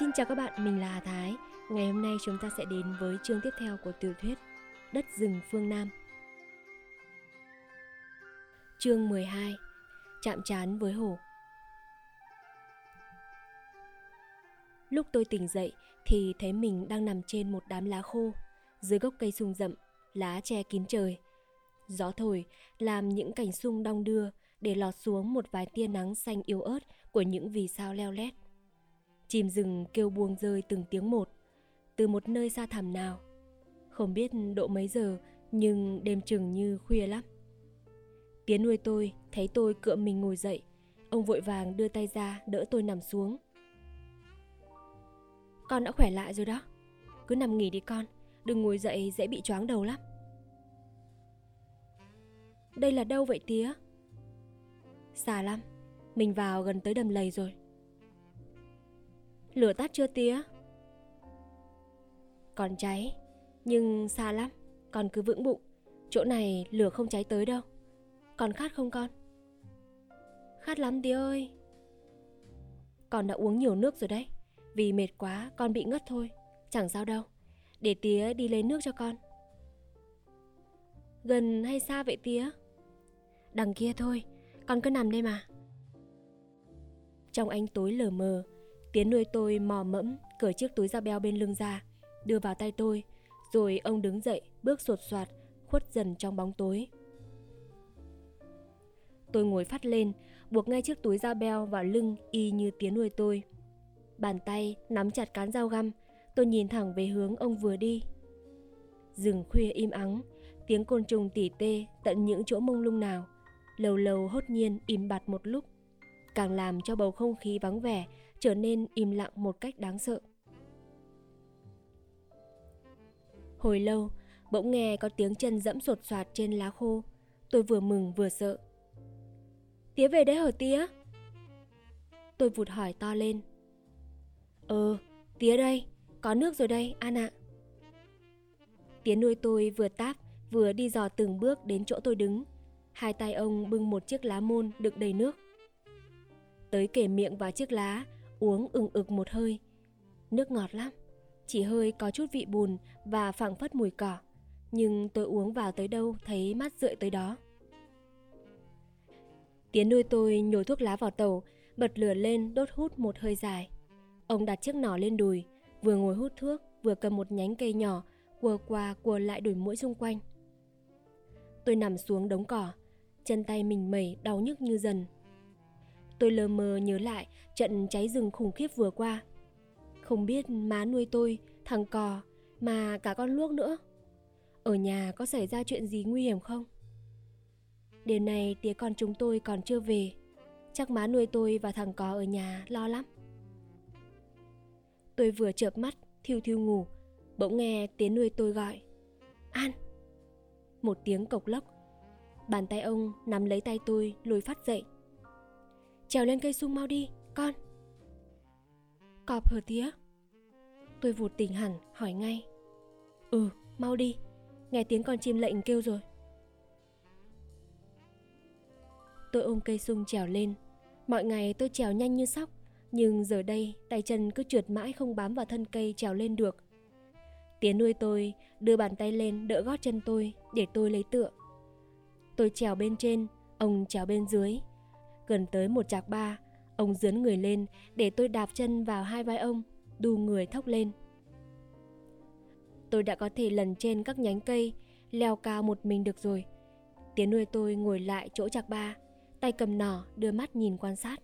Xin chào các bạn, mình là Hà Thái. Ngày hôm nay chúng ta sẽ đến với chương tiếp theo của tiểu thuyết Đất rừng phương Nam. Chương 12 Chạm trán với hồ. Lúc tôi tỉnh dậy thì thấy mình đang nằm trên một đám lá khô, dưới gốc cây sung rậm, lá che kín trời. Gió thổi làm những cành sung đong đưa để lọt xuống một vài tia nắng xanh yếu ớt của những vì sao leo lét. Chim rừng kêu buông rơi từng tiếng một, từ một nơi xa thẳm nào. Không biết độ mấy giờ, nhưng đêm chừng như khuya lắm. Tiến nuôi tôi, thấy tôi cựa mình ngồi dậy. Ông vội vàng đưa tay ra đỡ tôi nằm xuống. Con đã khỏe lại rồi đó. Cứ nằm nghỉ đi con, đừng ngồi dậy dễ bị choáng đầu lắm. Đây là đâu vậy tía? Xa lắm, mình vào gần tới đầm lầy rồi. Lửa tắt chưa tía? Còn cháy, nhưng xa lắm, con cứ vững bụng. Chỗ này lửa không cháy tới đâu. Còn khát không con? Khát lắm tía ơi. Con đã uống nhiều nước rồi đấy. Vì mệt quá con bị ngất thôi. Chẳng sao đâu. Để tía đi lấy nước cho con. Gần hay xa vậy tía? Đằng kia thôi, con cứ nằm đây mà. Trong ánh tối lờ mờ, Tiến nuôi tôi mò mẫm cởi chiếc túi da beo bên lưng ra, đưa vào tay tôi, rồi ông đứng dậy, bước sột soạt, khuất dần trong bóng tối. Tôi ngồi phát lên, buộc ngay chiếc túi da beo vào lưng y như Tiến nuôi tôi. Bàn tay nắm chặt cán dao găm, tôi nhìn thẳng về hướng ông vừa đi. Rừng khuya im ắng, tiếng côn trùng tỉ tê tận những chỗ mông lung nào, lâu lâu hốt nhiên im bặt một lúc, càng làm cho bầu không khí vắng vẻ trở nên im lặng một cách đáng sợ. Hồi lâu, bỗng nghe có tiếng chân dẫm sột soạt trên lá khô. Tôi vừa mừng vừa sợ. Tía về đấy hả tía? Tôi vụt hỏi to lên. Ờ, tía đây, có nước rồi đây, An ạ. Tía nuôi tôi vừa táp, vừa đi dò từng bước đến chỗ tôi đứng. Hai tay ông bưng một chiếc lá môn đựng đầy nước. Tới kể miệng vào chiếc lá, uống ừng ực một hơi. Nước ngọt lắm, chỉ hơi có chút vị bùn và phảng phất mùi cỏ. Nhưng tôi uống vào tới đâu thấy mát rượi tới đó. Tiến nuôi tôi nhồi thuốc lá vào tàu, bật lửa lên đốt hút một hơi dài. Ông đặt chiếc nỏ lên đùi, vừa ngồi hút thuốc, vừa cầm một nhánh cây nhỏ, quờ qua quờ lại đuổi mũi xung quanh. Tôi nằm xuống đống cỏ, chân tay mình mẩy đau nhức như dần. Tôi lờ mờ nhớ lại trận cháy rừng khủng khiếp vừa qua. Không biết má nuôi tôi, thằng cò, mà cả con luốc nữa. Ở nhà có xảy ra chuyện gì nguy hiểm không? Đêm nay tía con chúng tôi còn chưa về. Chắc má nuôi tôi và thằng cò ở nhà lo lắm. Tôi vừa chợp mắt, thiêu thiêu ngủ, bỗng nghe tiếng nuôi tôi gọi. An! Một tiếng cộc lốc. Bàn tay ông nắm lấy tay tôi lùi phát dậy. Trèo lên cây sung mau đi, con. Cọp hờ tía? Tôi vụt tỉnh hẳn, hỏi ngay. Ừ, mau đi, nghe tiếng con chim lệnh kêu rồi. Tôi ôm cây sung trèo lên. Mọi ngày tôi trèo nhanh như sóc, nhưng giờ đây tay chân cứ trượt mãi không bám vào thân cây trèo lên được. Tiến nuôi tôi đưa bàn tay lên đỡ gót chân tôi để tôi lấy tựa. Tôi trèo bên trên, ông trèo bên dưới. Gần tới một chạc ba, ông dướn người lên để tôi đạp chân vào hai vai ông, đu người thốc lên. Tôi đã có thể lần trên các nhánh cây, leo cao một mình được rồi. Tiến nuôi tôi ngồi lại chỗ chạc ba, tay cầm nỏ đưa mắt nhìn quan sát.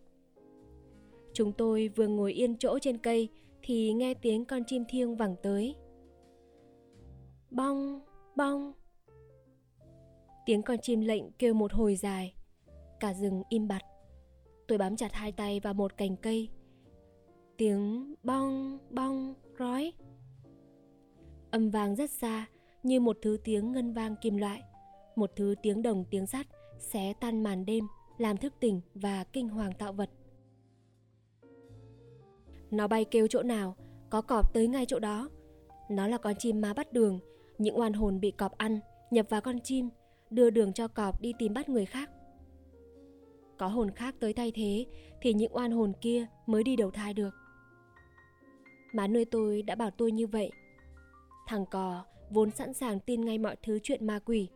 Chúng tôi vừa ngồi yên chỗ trên cây thì nghe tiếng con chim thiêng vẳng tới. Bong, bong. Tiếng con chim lệnh kêu một hồi dài. Cả rừng im bặt. Tôi bám chặt hai tay vào một cành cây. Tiếng bong, bong, rói. Âm vang rất xa, như một thứ tiếng ngân vang kim loại. Một thứ tiếng đồng tiếng sắt xé tan màn đêm, làm thức tỉnh và kinh hoàng tạo vật. Nó bay kêu chỗ nào, có cọp tới ngay chỗ đó. Nó là con chim ma bắt đường, những oan hồn bị cọp ăn, nhập vào con chim, đưa đường cho cọp đi tìm bắt người khác. Có hồn khác tới thay thế thì những oan hồn kia mới đi đầu thai được. Má nuôi tôi đã bảo tôi như vậy. Thằng cò vốn sẵn sàng tin ngay mọi thứ chuyện ma quỷ.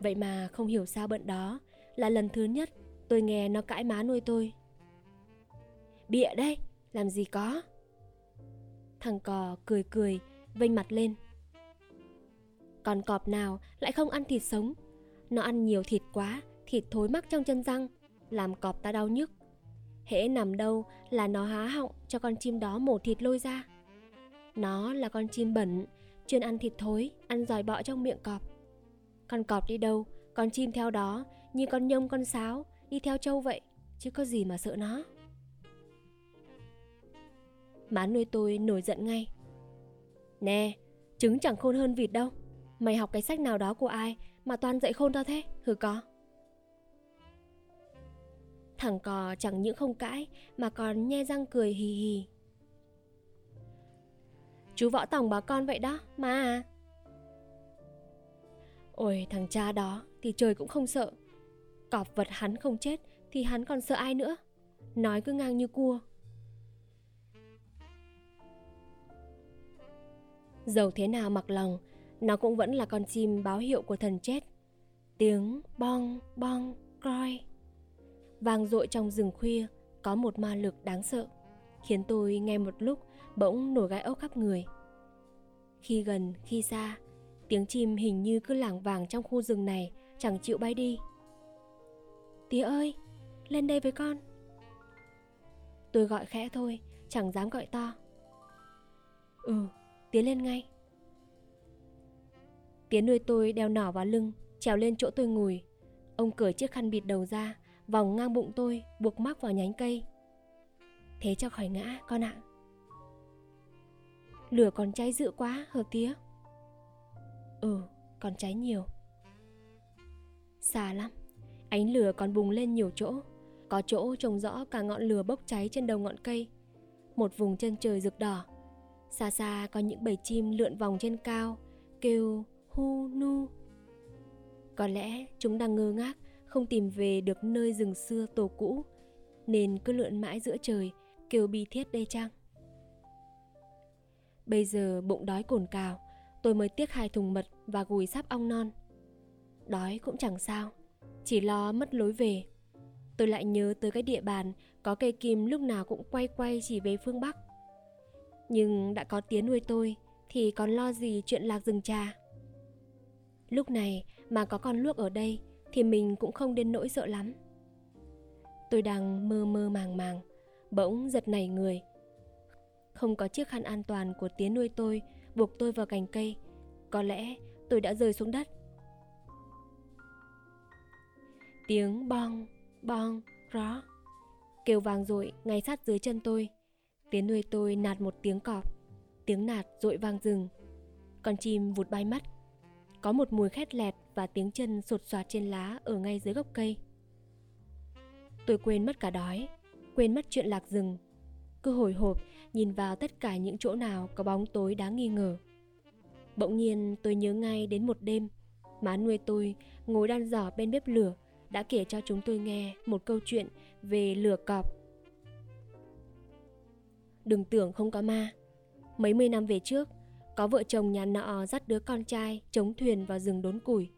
Vậy mà không hiểu sao bận đó là lần thứ nhất tôi nghe nó cãi má nuôi tôi. Bịa đây, làm gì có. Thằng cò cười cười, vênh mặt lên. Còn cọp nào lại không ăn thịt sống? Nó ăn nhiều thịt quá, thịt thối mắc trong chân răng, làm cọp ta đau nhức. Hễ nằm đâu là nó há họng cho con chim đó mổ thịt lôi ra. Nó là con chim bẩn, chuyên ăn thịt thối, ăn giỏi bọ trong miệng cọp. Con cọp đi đâu, con chim theo đó, như con nhông con sáo, đi theo trâu vậy, chứ có gì mà sợ nó. Má nuôi tôi nổi giận ngay. Nè, trứng chẳng khôn hơn vịt đâu. Mày học cái sách nào đó của ai mà toàn dạy khôn tao thế, hử có? Thằng cò chẳng những không cãi mà còn nhe răng cười hì hì. Chú võ tổng bảo con vậy đó, mà à. Ôi thằng cha đó thì trời cũng không sợ. Cọp vật hắn không chết thì hắn còn sợ ai nữa. Nói cứ ngang như cua. Dầu thế nào mặc lòng, nó cũng vẫn là con chim báo hiệu của thần chết. Tiếng bong bong coi vang dội trong rừng khuya có một ma lực đáng sợ, khiến tôi nghe một lúc bỗng nổi gai ốc khắp người. Khi gần, khi xa, tiếng chim hình như cứ lảng vàng trong khu rừng này, chẳng chịu bay đi. Tía ơi, lên đây với con. Tôi gọi khẽ thôi, chẳng dám gọi to. Ừ, tía lên ngay. Tía nuôi tôi đeo nỏ vào lưng, trèo lên chỗ tôi ngồi. Ông cởi chiếc khăn bịt đầu ra, vòng ngang bụng tôi, buộc mắc vào nhánh cây. Thế cho khỏi ngã, con ạ. Lửa còn cháy dữ quá, hờ tía. Ừ, còn cháy nhiều. Xa lắm, ánh lửa còn bùng lên nhiều chỗ. Có chỗ trông rõ cả ngọn lửa bốc cháy trên đầu ngọn cây. Một vùng chân trời rực đỏ. Xa xa có những bầy chim lượn vòng trên cao, kêu hu nu. Có lẽ chúng đang ngơ ngác không tìm về được nơi rừng xưa tổ cũ, nên cứ lượn mãi giữa trời, kêu bi thiết đây chăng. Bây giờ bụng đói cồn cào, tôi mới tiếc hai thùng mật và gùi sắp ong non. Đói cũng chẳng sao, chỉ lo mất lối về. Tôi lại nhớ tới cái địa bàn có cây kim lúc nào cũng quay quay chỉ về phương bắc. Nhưng đã có tiếng nuôi tôi thì còn lo gì chuyện lạc rừng trà. Lúc này mà có con luốc ở đây thì mình cũng không đến nỗi sợ lắm. Tôi đang mơ mơ màng màng, bỗng giật nảy người. Không có chiếc khăn an toàn của tía nuôi tôi, buộc tôi vào cành cây. Có lẽ tôi đã rơi xuống đất. Tiếng bong bong, ró. Kêu vang dội ngay sát dưới chân tôi. Tía nuôi tôi nạt một tiếng cọp. Tiếng nạt dội vang rừng. Con chim vụt bay mất. Có một mùi khét lẹt và tiếng chân sột soạt trên lá ở ngay dưới gốc cây. Tôi quên mất cả đói, quên mất chuyện lạc rừng. Cứ hồi hộp nhìn vào tất cả những chỗ nào có bóng tối đáng nghi ngờ. Bỗng nhiên tôi nhớ ngay đến một đêm, má nuôi tôi ngồi đan giỏ bên bếp lửa đã kể cho chúng tôi nghe một câu chuyện về lửa cọp. Đừng tưởng không có ma. Mấy mươi năm về trước, có vợ chồng nhà nọ dắt đứa con trai chống thuyền vào rừng đốn củi.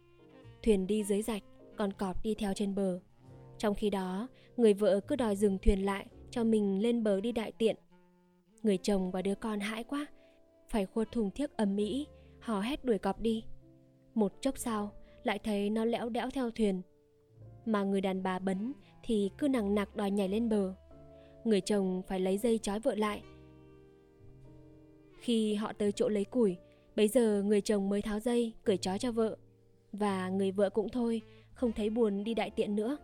Thuyền đi dưới rạch, còn cọp đi theo trên bờ. Trong khi đó, người vợ cứ đòi dừng thuyền lại cho mình lên bờ đi đại tiện. Người chồng và đứa con hãi quá, phải khuất thùng thiếc ầm ĩ, hò hét đuổi cọp đi. Một chốc sau, lại thấy nó lẽo đẽo theo thuyền. Mà người đàn bà bấn thì cứ nặng nặc đòi nhảy lên bờ. Người chồng phải lấy dây trói vợ lại khi họ tới chỗ lấy củi, bấy giờ người chồng mới tháo dây, cởi trói cho vợ. Và người vợ cũng thôi, không thấy buồn đi đại tiện nữa.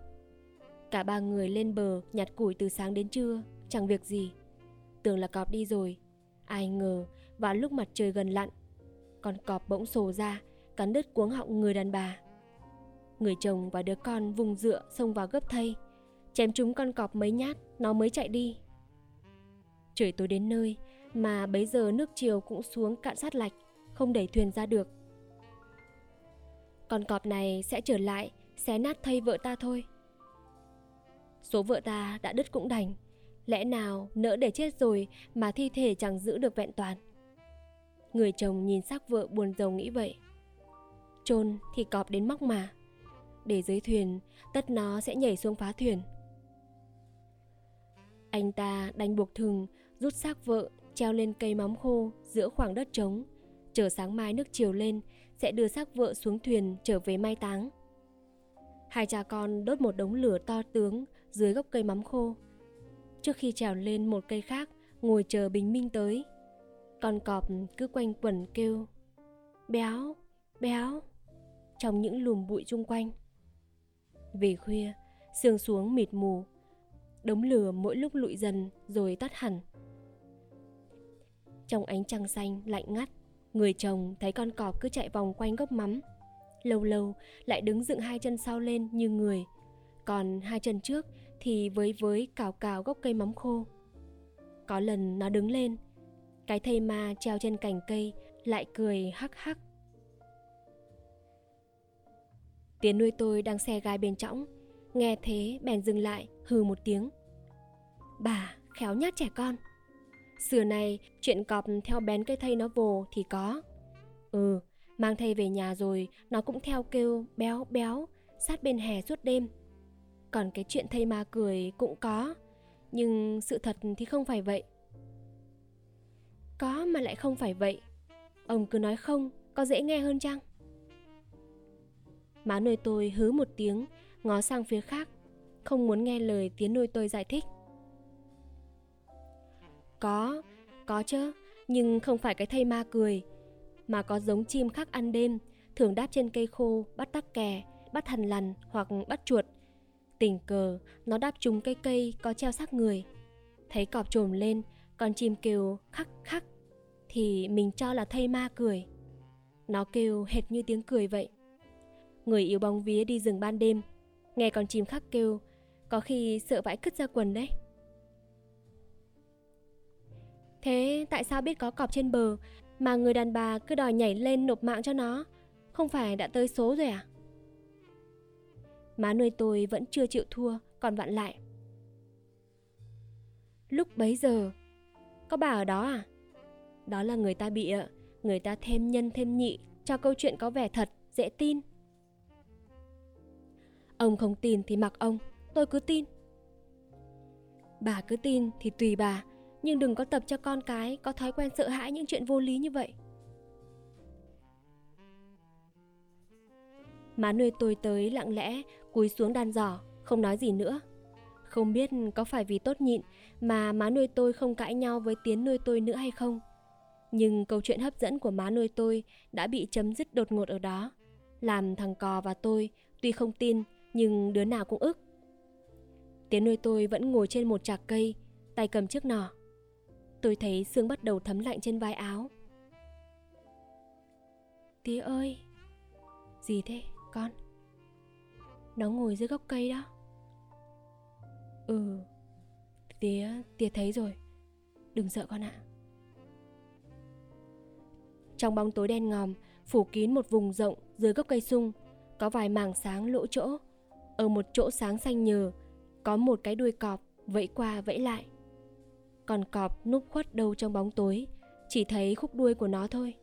Cả ba người lên bờ nhặt củi từ sáng đến trưa, chẳng việc gì. Tưởng là cọp đi rồi, ai ngờ vào lúc mặt trời gần lặn, con cọp bỗng sổ ra, cắn đứt cuống họng người đàn bà. Người chồng và đứa con vùng dựa xông vào gấp thay, chém chúng con cọp mấy nhát, nó mới chạy đi. Trời tối đến nơi, mà bấy giờ nước chiều cũng xuống cạn sát lạch, không đẩy thuyền ra được. Con cọp này sẽ trở lại, xé nát thây vợ ta thôi. Số vợ ta đã đứt cũng đành, Lẽ nào nỡ để chết rồi mà thi thể chẳng giữ được vẹn toàn? Người chồng nhìn xác vợ buồn rầu nghĩ vậy. Chôn thì cọp đến móc mà. Để dưới thuyền Tất nó sẽ nhảy xuống phá thuyền. Anh ta đành buộc thừng Rút xác vợ Treo lên cây móng khô Giữa khoảng đất trống. Chờ sáng mai nước chiều lên sẽ đưa xác vợ xuống thuyền trở về mai táng. Hai cha con đốt một đống lửa to tướng Dưới gốc cây mắm khô. Trước khi trèo lên một cây khác Ngồi chờ bình minh tới. Con cọp cứ quanh quẩn kêu Béo, béo Trong những lùm bụi chung quanh. Về khuya Sương xuống mịt mù Đống lửa mỗi lúc lụi dần Rồi tắt hẳn. Trong ánh trăng xanh lạnh ngắt Người chồng thấy con cọp cứ chạy vòng quanh gốc mắm Lâu lâu lại đứng dựng hai chân sau lên như người Còn hai chân trước thì với với cào cào gốc cây mắm khô. Có lần nó đứng lên, cái thây ma treo trên cành cây lại cười hắc hắc. Tiến nuôi tôi đang xe gai bên trõng, nghe thế bèn dừng lại, hừ một tiếng. Bà, khéo nhát trẻ con. Xưa này, chuyện cọp theo bén cây thây nó vồ thì có. Ừ, mang thây về nhà rồi, nó cũng theo kêu béo béo, sát bên hè suốt đêm. Còn cái chuyện thây ma cười cũng có nhưng sự thật thì không phải vậy. Có mà lại không phải vậy. Ông cứ nói không có dễ nghe hơn chăng? Má nuôi tôi hứ một tiếng ngó sang phía khác không muốn nghe lời tiếng nuôi tôi giải thích có có chứ nhưng không phải cái thây ma cười mà có giống chim khác ăn đêm thường đáp trên cây khô bắt tắc kè bắt thằn lằn hoặc bắt chuột Tình cờ, nó đáp trúng cây cây có treo xác người. Thấy cọp trồm lên, con chim kêu khắc khắc, thì mình cho là thây ma cười. Nó kêu hệt như tiếng cười vậy. Người yếu bóng vía đi rừng ban đêm, nghe con chim khắc kêu, có khi sợ vãi cứt ra quần đấy. Thế tại sao biết có cọp trên bờ mà người đàn bà cứ đòi nhảy lên nộp mạng cho nó? Không phải đã tới số rồi à? Má nuôi tôi vẫn chưa chịu thua Còn vặn lại. Lúc bấy giờ Có bà ở đó à? Đó là người ta bị ạ Người ta thêm nhân thêm nhị Cho câu chuyện có vẻ thật, dễ tin. Ông không tin thì mặc ông Tôi cứ tin. Bà cứ tin thì tùy bà. Nhưng đừng có tập cho con cái Có thói quen sợ hãi những chuyện vô lý như vậy Má nuôi tôi tới lặng lẽ cúi xuống đan giỏ, không nói gì nữa. Không biết có phải vì tốt nhịn mà má nuôi tôi không cãi nhau với tiến nuôi tôi nữa hay không. Nhưng câu chuyện hấp dẫn của má nuôi tôi đã bị chấm dứt đột ngột ở đó. Làm thằng cò và tôi tuy không tin nhưng đứa nào cũng ức. Tiến nuôi tôi vẫn ngồi trên một chạc cây, tay cầm chiếc nỏ. Tôi thấy sương bắt đầu thấm lạnh trên vai áo. Tía ơi! Gì thế, con? Nó ngồi dưới gốc cây đó Ừ Tía, tía thấy rồi Đừng sợ con ạ Trong bóng tối đen ngòm Phủ kín một vùng rộng dưới gốc cây sung Có vài mảng sáng lỗ chỗ Ở một chỗ sáng xanh nhờ Có một cái đuôi cọp vẫy qua vẫy lại còn cọp núp khuất đâu trong bóng tối Chỉ thấy khúc đuôi của nó thôi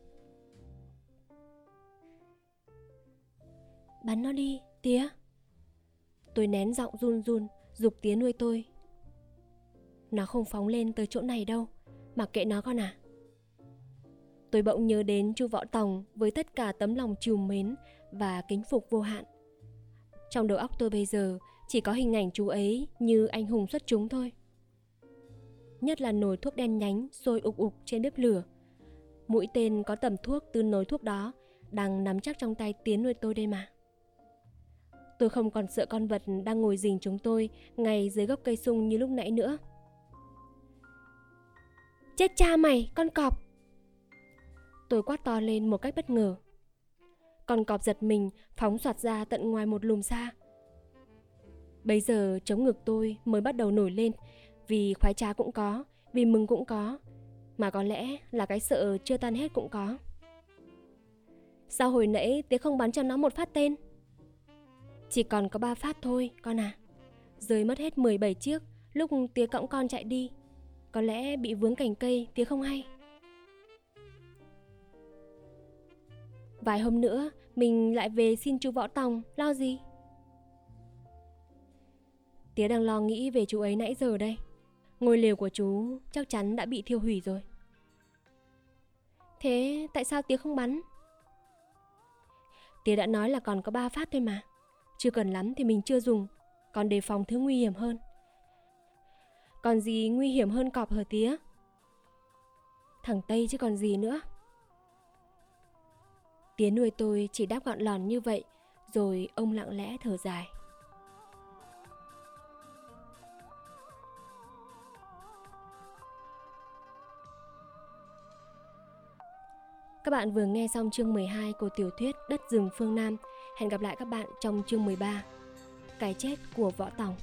Bắn nó đi, tía Tôi nén giọng run run, dục tía nuôi tôi. Nó không phóng lên tới chỗ này đâu, mặc kệ nó con à. Tôi bỗng nhớ đến chu Võ Tòng với tất cả tấm lòng trìu mến và kính phục vô hạn. Trong đầu óc tôi bây giờ chỉ có hình ảnh chú ấy như anh hùng xuất chúng thôi. Nhất là nồi thuốc đen nhánh sôi ục ục trên bếp lửa. Mũi tên có tầm thuốc từ nồi thuốc đó đang nắm chắc trong tay tiến nuôi tôi đây mà. Tôi không còn sợ con vật đang ngồi rình chúng tôi ngay dưới gốc cây sung như lúc nãy nữa. Chết cha mày, con cọp! Tôi quát to lên một cách bất ngờ. Con cọp giật mình, phóng soạt ra tận ngoài một lùm xa. Bây giờ chống ngực tôi mới bắt đầu nổi lên, vì khoái trá cũng có, vì mừng cũng có, mà có lẽ là cái sợ chưa tan hết cũng có. Sao hồi nãy tía không bắn cho nó một phát tên? Chỉ còn có ba phát thôi, con à. Rơi mất hết 17 chiếc, Lúc tía cõng con chạy đi Có lẽ bị vướng cành cây tía không hay Vài hôm nữa Mình lại về xin chú Võ Tòng Lo gì Tía đang lo nghĩ về chú ấy nãy giờ đây Ngôi lều của chú chắc chắn đã bị thiêu hủy rồi. Thế tại sao tía không bắn? Tía đã nói là còn có ba phát thôi mà. Chưa cần lắm thì mình chưa dùng, Còn đề phòng thứ nguy hiểm hơn. Còn gì nguy hiểm hơn cọp hở tía? Thằng Tây chứ còn gì nữa. Tía nuôi tôi chỉ đáp gọn lòn như vậy, Rồi ông lặng lẽ thở dài. Bạn vừa nghe xong chương 12 của tiểu thuyết Đất rừng phương Nam. Hẹn gặp lại các bạn trong chương 13. Cái chết của võ tòng.